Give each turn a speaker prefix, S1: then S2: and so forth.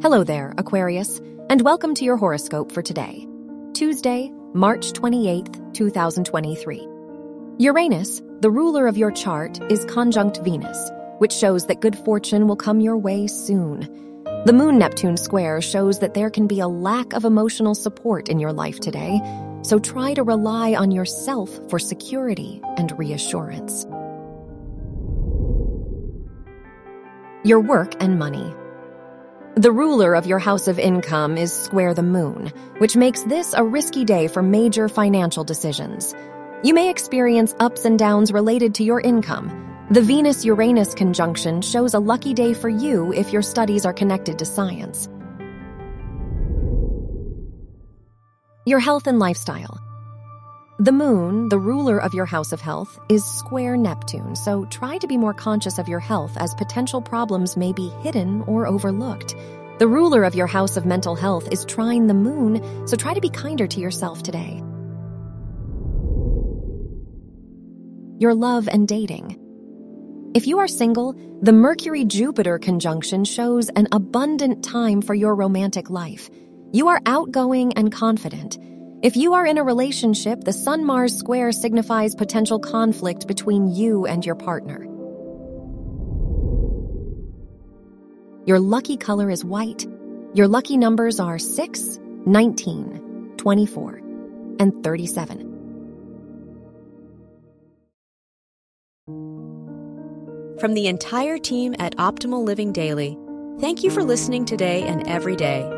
S1: Hello there, Aquarius, and welcome to your horoscope for today, Tuesday, March 28th, 2023. Uranus, the ruler of your chart, is conjunct Venus, which shows that good fortune will come your way soon. The Moon Neptune square shows that there can be a lack of emotional support in your life today, so try to rely on yourself for security and reassurance. Your work and money. The ruler of your house of income is square the moon, which makes this a risky day for major financial decisions. You may experience ups and downs related to your income. The Venus Uranus conjunction shows a lucky day for you if your studies are connected to science. Your health and lifestyle. The moon, the ruler of your house of health, is square Neptune, so try to be more conscious of your health as potential problems may be hidden or overlooked. The ruler of your house of mental health is trine the moon, so try to be kinder to yourself today. Your love and dating. If you are single, the Mercury Jupiter conjunction shows an abundant time for your romantic life. You are outgoing and confident. If you are in a relationship, the Sun Mars square signifies potential conflict between you and your partner. Your lucky color is white. Your lucky numbers are 6, 19, 24, and 37.
S2: From the entire team at Optimal Living Daily, thank you for listening today and every day